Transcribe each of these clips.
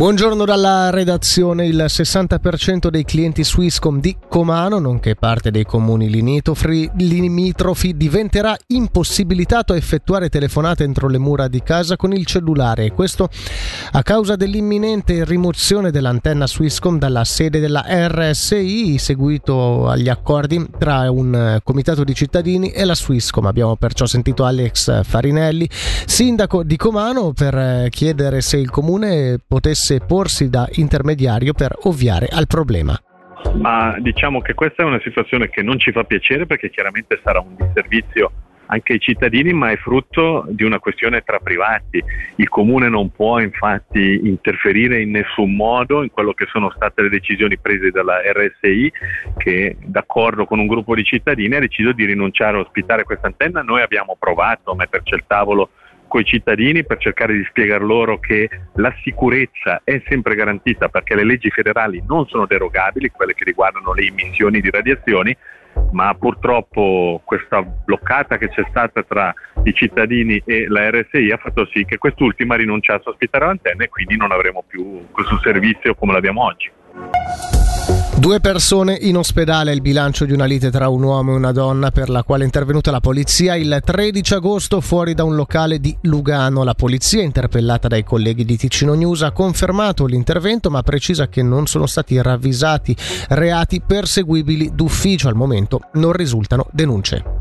Buongiorno dalla redazione. Il 60% dei clienti Swisscom di Comano, nonché parte dei comuni limitrofi, diventerà impossibilitato a effettuare telefonate entro le mura di casa con il cellulare. Questo a causa dell'imminente rimozione dell'antenna Swisscom dalla sede della RSI, seguito agli accordi tra un comitato di cittadini e la Swisscom. Abbiamo perciò sentito Alex Farinelli, sindaco di Comano, per chiedere se il comune potesse potesse porsi da intermediario per ovviare al problema. Ma diciamo che questa è una situazione che non ci fa piacere perché chiaramente sarà un disservizio anche ai cittadini, ma è frutto di una questione tra privati. Il comune non può infatti interferire in nessun modo in quello che sono state le decisioni prese dalla RSI che d'accordo con un gruppo di cittadini ha deciso di rinunciare a ospitare questa antenna. Noi abbiamo provato a metterci al tavolo con i cittadini per cercare di spiegar loro che la sicurezza è sempre garantita perché le leggi federali non sono derogabili, quelle che riguardano le emissioni di radiazioni, ma purtroppo questa bloccata che c'è stata tra i cittadini e la RSI ha fatto sì che quest'ultima rinunciasse a ospitare l'antenna e quindi non avremo più questo servizio come l'abbiamo oggi. Due persone in ospedale, il bilancio di una lite tra un uomo e una donna per la quale è intervenuta la polizia il 13 agosto fuori da un locale di Lugano. La polizia, interpellata dai colleghi di Ticino News, ha confermato l'intervento ma precisa che non sono stati ravvisati reati perseguibili d'ufficio. Al momento non risultano denunce.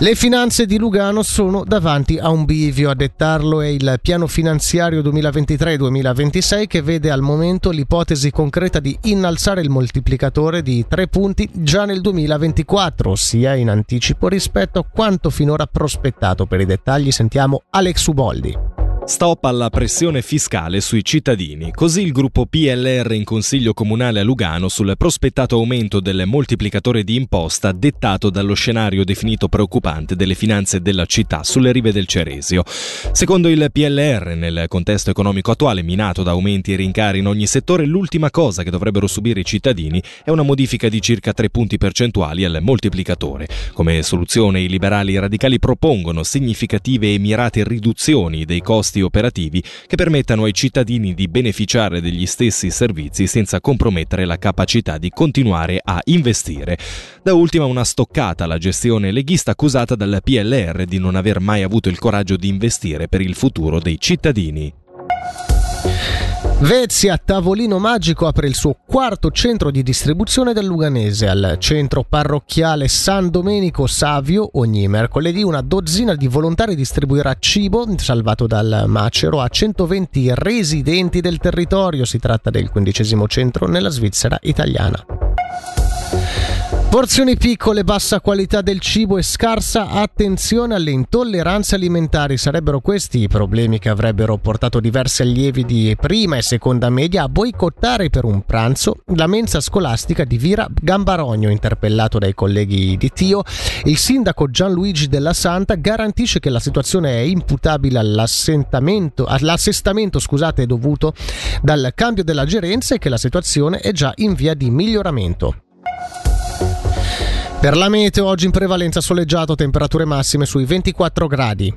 Le finanze di Lugano sono davanti a un bivio, a dettarlo è il piano finanziario 2023-2026 che vede al momento l'ipotesi concreta di innalzare il moltiplicatore di tre punti già nel 2024, ossia in anticipo rispetto a quanto finora prospettato. Per i dettagli sentiamo Alex Uboldi. Stop alla pressione fiscale sui cittadini. Così il gruppo PLR in Consiglio Comunale a Lugano sul prospettato aumento del moltiplicatore di imposta dettato dallo scenario definito preoccupante delle finanze della città sulle rive del Ceresio. Secondo il PLR, nel contesto economico attuale minato da aumenti e rincari in ogni settore, l'ultima cosa che dovrebbero subire i cittadini è una modifica di circa 3 punti percentuali al moltiplicatore. Come soluzione i liberali radicali propongono significative e mirate riduzioni dei costi costi operativi che permettano ai cittadini di beneficiare degli stessi servizi senza compromettere la capacità di continuare a investire. Da ultima una stoccata alla gestione leghista accusata dal PLR di non aver mai avuto il coraggio di investire per il futuro dei cittadini. Vezia Tavolino Magico apre il suo quarto centro di distribuzione del Luganese al centro parrocchiale San Domenico Savio. Ogni mercoledì una dozzina di volontari distribuirà cibo salvato dal macero a 120 residenti del territorio. Si tratta del quindicesimo centro nella Svizzera italiana. Porzioni piccole, bassa qualità del cibo e scarsa attenzione alle intolleranze alimentari sarebbero questi i problemi che avrebbero portato diversi allievi di prima e seconda media a boicottare per un pranzo la mensa scolastica di Vira Gambarogno. Interpellato dai colleghi di Tio, il sindaco Gianluigi Della Santa garantisce che la situazione è imputabile all'assestamento scusate, dovuto dal cambio della gerenza e che la situazione è già in via di miglioramento. Per la meteo oggi in prevalenza soleggiato, temperature massime sui 24 gradi.